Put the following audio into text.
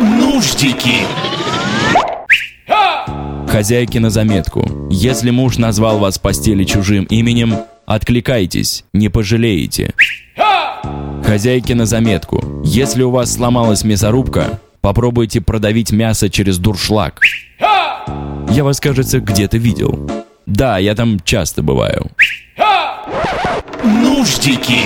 Нуждики. Хозяйки на заметку. Если муж назвал вас в постели чужим именем, откликайтесь, не пожалеете. Хозяйки на заметку. Если у вас сломалась мясорубка, попробуйте продавить мясо через дуршлаг. Я вас, кажется, где-то видел. Да, я там часто бываю. Нуждики.